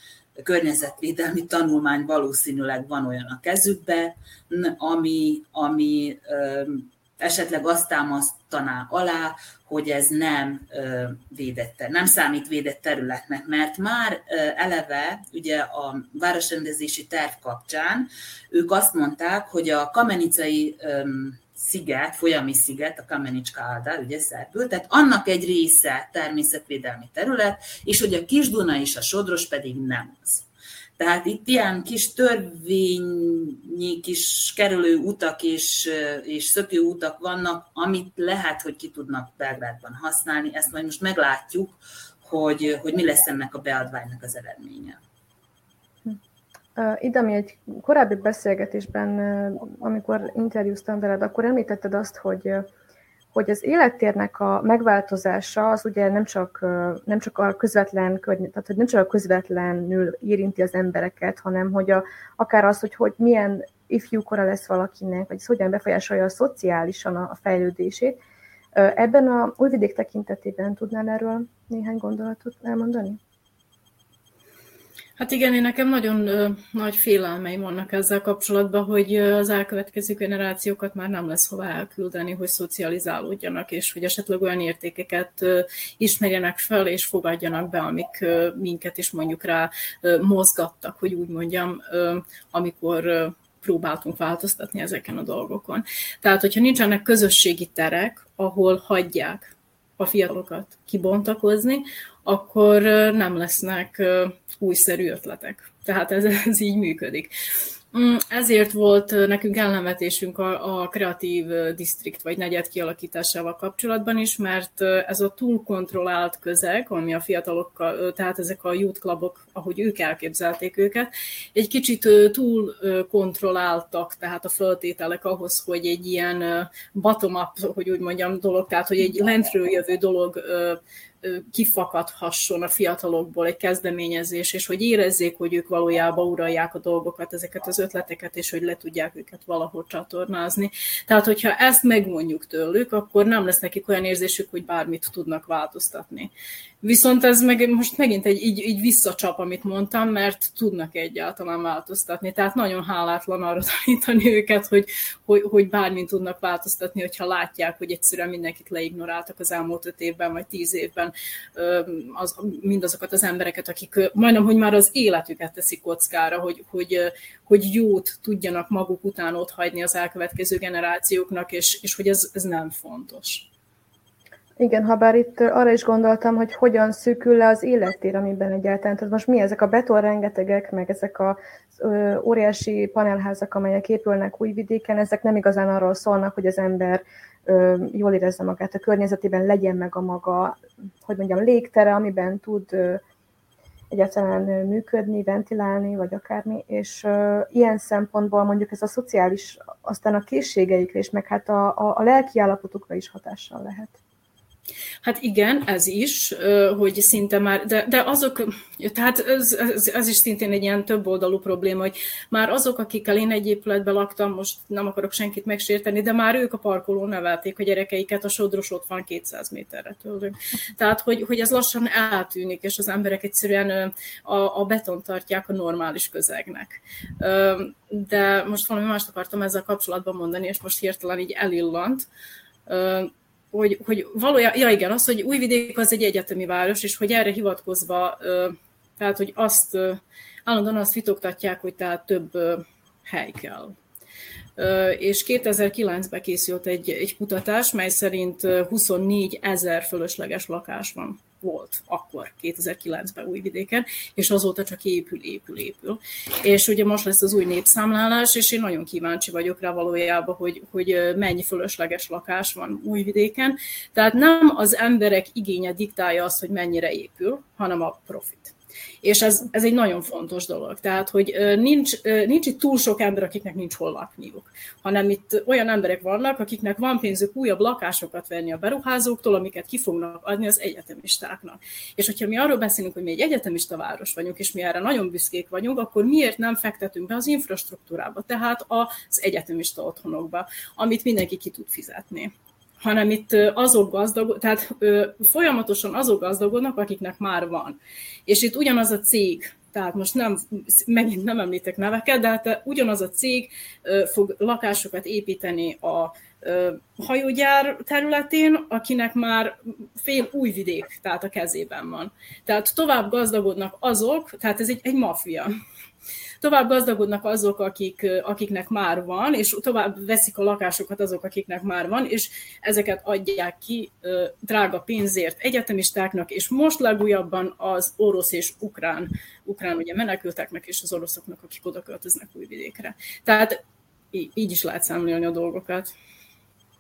környezetvédelmi tanulmány, valószínűleg van olyan a kezükbe, ami, ami esetleg azt támasztaná alá, hogy ez nem védett, nem számít védett területnek, mert már eleve ugye a városrendezési terv kapcsán ők azt mondták, hogy a kamenicai sziget, folyami sziget, a Kamenicska Alda, ugye szerbül, tehát annak egy része természetvédelmi terület, és hogy a Kisduna és a Sodros pedig nem az. Tehát itt ilyen kis törvényi kis kerülő utak és, és szökő utak vannak, amit lehet, hogy ki tudnak Belgrádban használni. Ezt majd most meglátjuk, hogy, hogy mi lesz ennek a beadványnak az eredménye.
Ide, ami egy korábbi beszélgetésben, amikor interjúztam veled, akkor említetted azt, hogy hogy az élettérnek a megváltozása az ugye nem csak, nem csak a közvetlen, tehát hogy nem csak a közvetlenül érinti az embereket, hanem hogy a, akár az, hogy, hogy milyen ifjúkora lesz valakinek, vagy ez hogyan befolyásolja a szociálisan a, a fejlődését. Ebben a újvidék tekintetében tudnál erről néhány gondolatot elmondani?
Hát igen, én nekem nagyon ö, nagy félelmeim vannak ezzel kapcsolatban, hogy az elkövetkező generációkat már nem lesz hova elküldeni, hogy szocializálódjanak, és hogy esetleg olyan értékeket ö, ismerjenek fel, és fogadjanak be, amik ö, minket is mondjuk rá ö, mozgattak, hogy úgy mondjam, ö, amikor ö, próbáltunk változtatni ezeken a dolgokon. Tehát, hogyha nincsenek közösségi terek, ahol hagyják a fiatalokat kibontakozni, akkor nem lesznek újszerű ötletek. Tehát ez, ez így működik. Mm, ezért volt nekünk elnevetésünk a, a kreatív distrikt vagy negyed kialakításával kapcsolatban is, mert ez a túl kontrollált közeg, ami a fiatalokkal, tehát ezek a youth clubok, ahogy ők elképzelték őket, egy kicsit túl kontrolláltak, tehát a föltételek ahhoz, hogy egy ilyen bottom-up, hogy úgy mondjam, dolog, tehát hogy egy lentről jövő dolog kifakadhasson a fiatalokból egy kezdeményezés, és hogy érezzék, hogy ők valójában uralják a dolgokat, ezeket az ötleteket, és hogy le tudják őket valahogy csatornázni. Tehát, hogyha ezt megmondjuk tőlük, akkor nem lesz nekik olyan érzésük, hogy bármit tudnak változtatni. Viszont ez meg most megint egy így, így visszacsap, amit mondtam, mert tudnak egyáltalán változtatni. Tehát nagyon hálátlan arra <laughs> tanítani őket, hogy, hogy, hogy bármint tudnak változtatni, hogyha látják, hogy egyszerűen mindenkit leignoráltak az elmúlt öt évben, vagy tíz évben az, mindazokat az embereket, akik majdnem, hogy már az életüket teszik kockára, hogy, hogy, hogy jót tudjanak maguk után ott hagyni az elkövetkező generációknak, és, és hogy ez, ez nem fontos.
Igen, ha bár itt arra is gondoltam, hogy hogyan szűkül le az élettér, amiben egyáltalán. Tehát most mi ezek a beton rengetegek, meg ezek a óriási panelházak, amelyek épülnek újvidéken, ezek nem igazán arról szólnak, hogy az ember jól érezze magát a környezetében, legyen meg a maga, hogy mondjam, légtere, amiben tud egyáltalán működni, ventilálni, vagy akármi, és ilyen szempontból mondjuk ez a szociális, aztán a készségeikre is, meg hát a, a, a lelki állapotukra is hatással lehet.
Hát igen, ez is, hogy szinte már, de, de azok, tehát ez, ez, ez is szintén egy ilyen több oldalú probléma, hogy már azok, akikkel én egy épületben laktam, most nem akarok senkit megsérteni, de már ők a parkolón nevelték a gyerekeiket, a sodros ott van 200 méterre tőlünk. Tehát, hogy, hogy ez lassan eltűnik, és az emberek egyszerűen a, a beton tartják a normális közegnek. De most valami mást akartam ezzel kapcsolatban mondani, és most hirtelen így elillant hogy, hogy valójában, ja igen, az, hogy Újvidék az egy egyetemi város, és hogy erre hivatkozva, tehát, hogy azt állandóan azt fitoktatják, hogy tehát több hely kell. És 2009-ben készült egy, egy kutatás, mely szerint 24 ezer fölösleges lakás van volt akkor, 2009-ben Újvidéken, és azóta csak épül, épül, épül. És ugye most lesz az új népszámlálás, és én nagyon kíváncsi vagyok rá valójában, hogy, hogy mennyi fölösleges lakás van Újvidéken. Tehát nem az emberek igénye diktálja azt, hogy mennyire épül, hanem a profit. És ez, ez egy nagyon fontos dolog. Tehát, hogy nincs, nincs itt túl sok ember, akiknek nincs hol lakniuk, hanem itt olyan emberek vannak, akiknek van pénzük újabb lakásokat venni a beruházóktól, amiket ki fognak adni az egyetemistáknak. És hogyha mi arról beszélünk, hogy mi egy egyetemista város vagyunk, és mi erre nagyon büszkék vagyunk, akkor miért nem fektetünk be az infrastruktúrába, tehát az egyetemista otthonokba, amit mindenki ki tud fizetni hanem itt azok gazdag, tehát folyamatosan azok gazdagodnak, akiknek már van. És itt ugyanaz a cég, tehát most nem, megint nem említek neveket, de hát ugyanaz a cég fog lakásokat építeni a hajógyár területén, akinek már fél új vidék, tehát a kezében van. Tehát tovább gazdagodnak azok, tehát ez egy, egy maffia tovább gazdagodnak azok, akik, akiknek már van, és tovább veszik a lakásokat azok, akiknek már van, és ezeket adják ki drága pénzért egyetemistáknak, és most legújabban az orosz és ukrán, ukrán ugye menekülteknek és az oroszoknak, akik oda költöznek újvidékre. Tehát így is lehet számolni a dolgokat.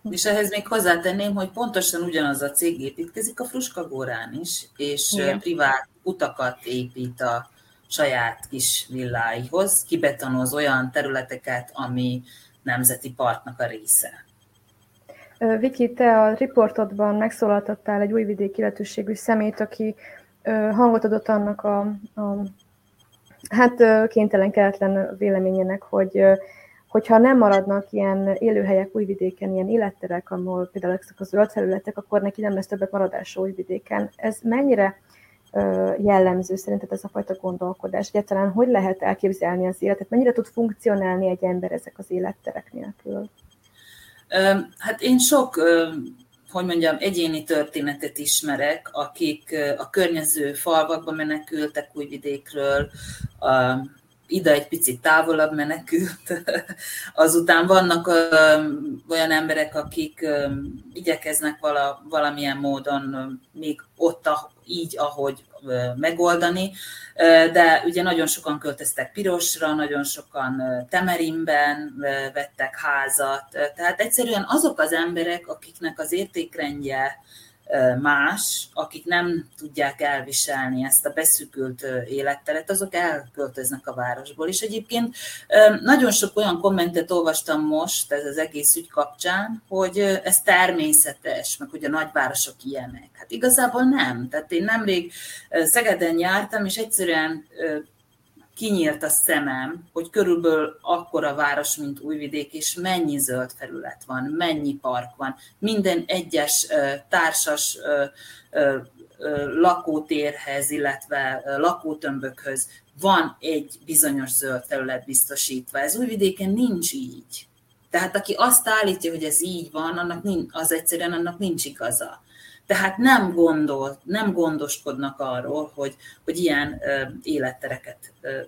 És ehhez még hozzátenném, hogy pontosan ugyanaz a cég építkezik a Fruskagórán is, és Igen. privát utakat épít a saját kis villáihoz, kibetonoz olyan területeket, ami nemzeti parknak a része.
Viki, te a riportodban megszólaltattál egy újvidéki illetőségű szemét, aki hangot adott annak a, a hát kénytelen keletlen véleményének, hogy hogyha nem maradnak ilyen élőhelyek újvidéken, ilyen életterek, ahol például ezek a zöld területek, akkor neki nem lesz többet maradása újvidéken. Ez mennyire jellemző szerinted ez a fajta gondolkodás? Egyáltalán hogy lehet elképzelni az életet? Mennyire tud funkcionálni egy ember ezek az életterek nélkül?
Hát én sok, hogy mondjam, egyéni történetet ismerek, akik a környező falvakba menekültek újvidékről, ide egy picit távolabb menekült. <laughs> Azután vannak olyan emberek, akik igyekeznek vala, valamilyen módon még ott, így, ahogy megoldani, de ugye nagyon sokan költöztek Pirosra, nagyon sokan Temerimben vettek házat, tehát egyszerűen azok az emberek, akiknek az értékrendje más, akik nem tudják elviselni ezt a beszűkült életteret, azok elköltöznek a városból. És egyébként nagyon sok olyan kommentet olvastam most ez az egész ügy kapcsán, hogy ez természetes, meg hogy a nagyvárosok ilyenek. Hát igazából nem. Tehát én nemrég Szegeden jártam, és egyszerűen kinyílt a szemem, hogy körülbelül akkora város, mint Újvidék, és mennyi zöld felület van, mennyi park van, minden egyes társas lakótérhez, illetve lakótömbökhöz van egy bizonyos zöld felület biztosítva. Ez Újvidéken nincs így. Tehát aki azt állítja, hogy ez így van, annak az egyszerűen annak nincs igaza tehát nem gondol, nem gondoskodnak arról, hogy, hogy ilyen élettereket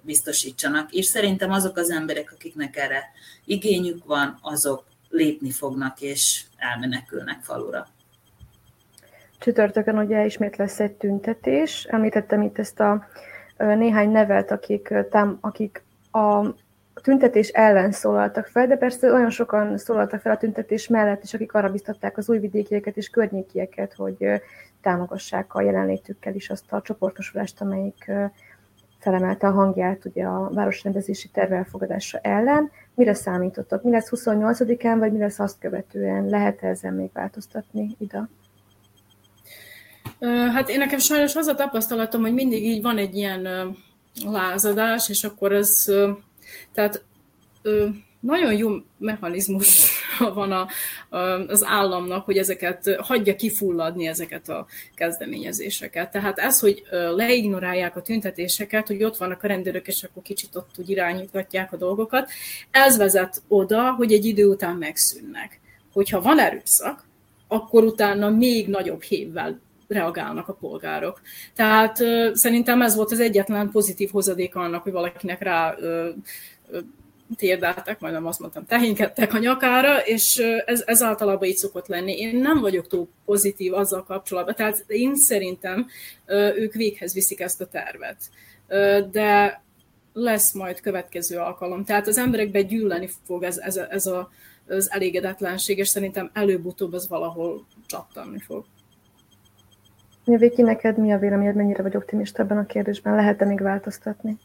biztosítsanak, és szerintem azok az emberek, akiknek erre igényük van, azok lépni fognak és elmenekülnek falura.
Csütörtökön ugye ismét lesz egy tüntetés. Említettem itt ezt a néhány nevet, akik, tám, akik a tüntetés ellen szólaltak fel, de persze olyan sokan szólaltak fel a tüntetés mellett is, akik arra biztatták az újvidékieket és környékieket, hogy támogassák a jelenlétükkel is azt a csoportosulást, amelyik felemelte a hangját ugye a városrendezési terve elfogadása ellen. Mire számítottak? Mi lesz 28-án, vagy mi lesz azt követően? Lehet -e ezen még változtatni, Ida?
Hát én nekem sajnos az a tapasztalatom, hogy mindig így van egy ilyen lázadás, és akkor ez tehát ö, nagyon jó mechanizmus <laughs> van a, az államnak, hogy ezeket hagyja kifulladni ezeket a kezdeményezéseket. Tehát ez, hogy leignorálják a tüntetéseket, hogy ott vannak a rendőrök, és akkor kicsit ott úgy irányítgatják a dolgokat, ez vezet oda, hogy egy idő után megszűnnek. Hogyha van erőszak, akkor utána még nagyobb hévvel reagálnak a polgárok. Tehát szerintem ez volt az egyetlen pozitív hozadék annak, hogy valakinek rá térdáltak, majdnem azt mondtam, tehénkedtek a nyakára, és ez, ez általában így szokott lenni. Én nem vagyok túl pozitív azzal kapcsolatban, tehát én szerintem ők véghez viszik ezt a tervet. De lesz majd következő alkalom. Tehát az emberekbe gyűlni fog ez, ez, ez a, az elégedetlenség, és szerintem előbb-utóbb ez valahol csattanni fog.
Viki, neked mi a véleményed, mennyire vagy optimista ebben a kérdésben? Lehet-e még változtatni?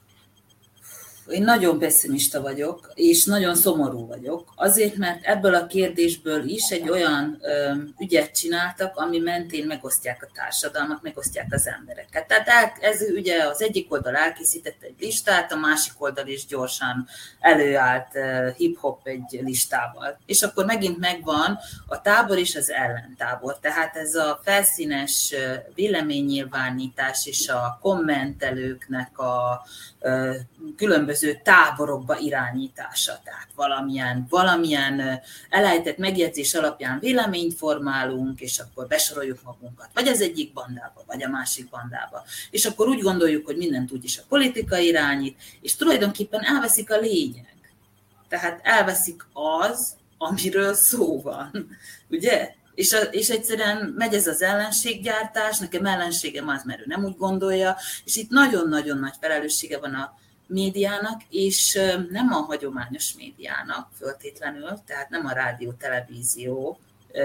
Én nagyon pessimista vagyok, és nagyon szomorú vagyok, azért, mert ebből a kérdésből is egy olyan ö, ügyet csináltak, ami mentén megosztják a társadalmat, megosztják az embereket. Tehát el, ez ugye az egyik oldal elkészített egy listát, a másik oldal is gyorsan előállt uh, hip-hop egy listával. És akkor megint megvan a tábor és az ellentábor. Tehát ez a felszínes véleménynyilvánítás és a kommentelőknek a különböző táborokba irányítása. Tehát valamilyen, valamilyen elejtett megjegyzés alapján véleményt formálunk, és akkor besoroljuk magunkat, vagy az egyik bandába, vagy a másik bandába. És akkor úgy gondoljuk, hogy mindent úgyis a politika irányít, és tulajdonképpen elveszik a lényeg. Tehát elveszik az, amiről szó van. <laughs> Ugye? és, a, és egyszerűen megy ez az ellenséggyártás, nekem ellenségem az, mert ő nem úgy gondolja, és itt nagyon-nagyon nagy felelőssége van a médiának, és nem a hagyományos médiának föltétlenül, tehát nem a rádió, televízió,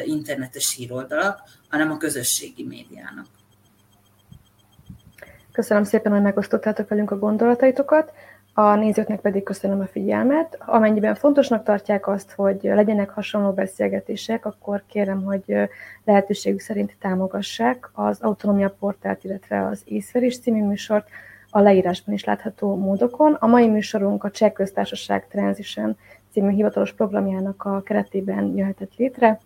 internetes híroldalak, hanem a közösségi médiának.
Köszönöm szépen, hogy megosztottátok velünk a gondolataitokat. A nézőknek pedig köszönöm a figyelmet. Amennyiben fontosnak tartják azt, hogy legyenek hasonló beszélgetések, akkor kérem, hogy lehetőségük szerint támogassák az Autonomia Portált, illetve az Észverés című műsort a leírásban is látható módokon. A mai műsorunk a Cseh Köztársaság Transition című hivatalos programjának a keretében jöhetett létre.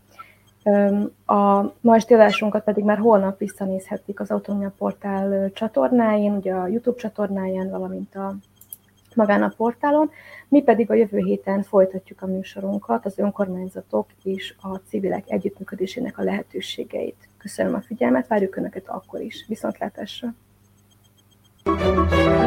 A ma esti adásunkat pedig már holnap visszanézhetik az Autonomia Portál csatornáin, ugye a YouTube csatornáján, valamint a magán a portálon, mi pedig a jövő héten folytatjuk a műsorunkat, az önkormányzatok és a civilek együttműködésének a lehetőségeit. Köszönöm a figyelmet, várjuk Önöket akkor is. Viszontlátásra! Thank you.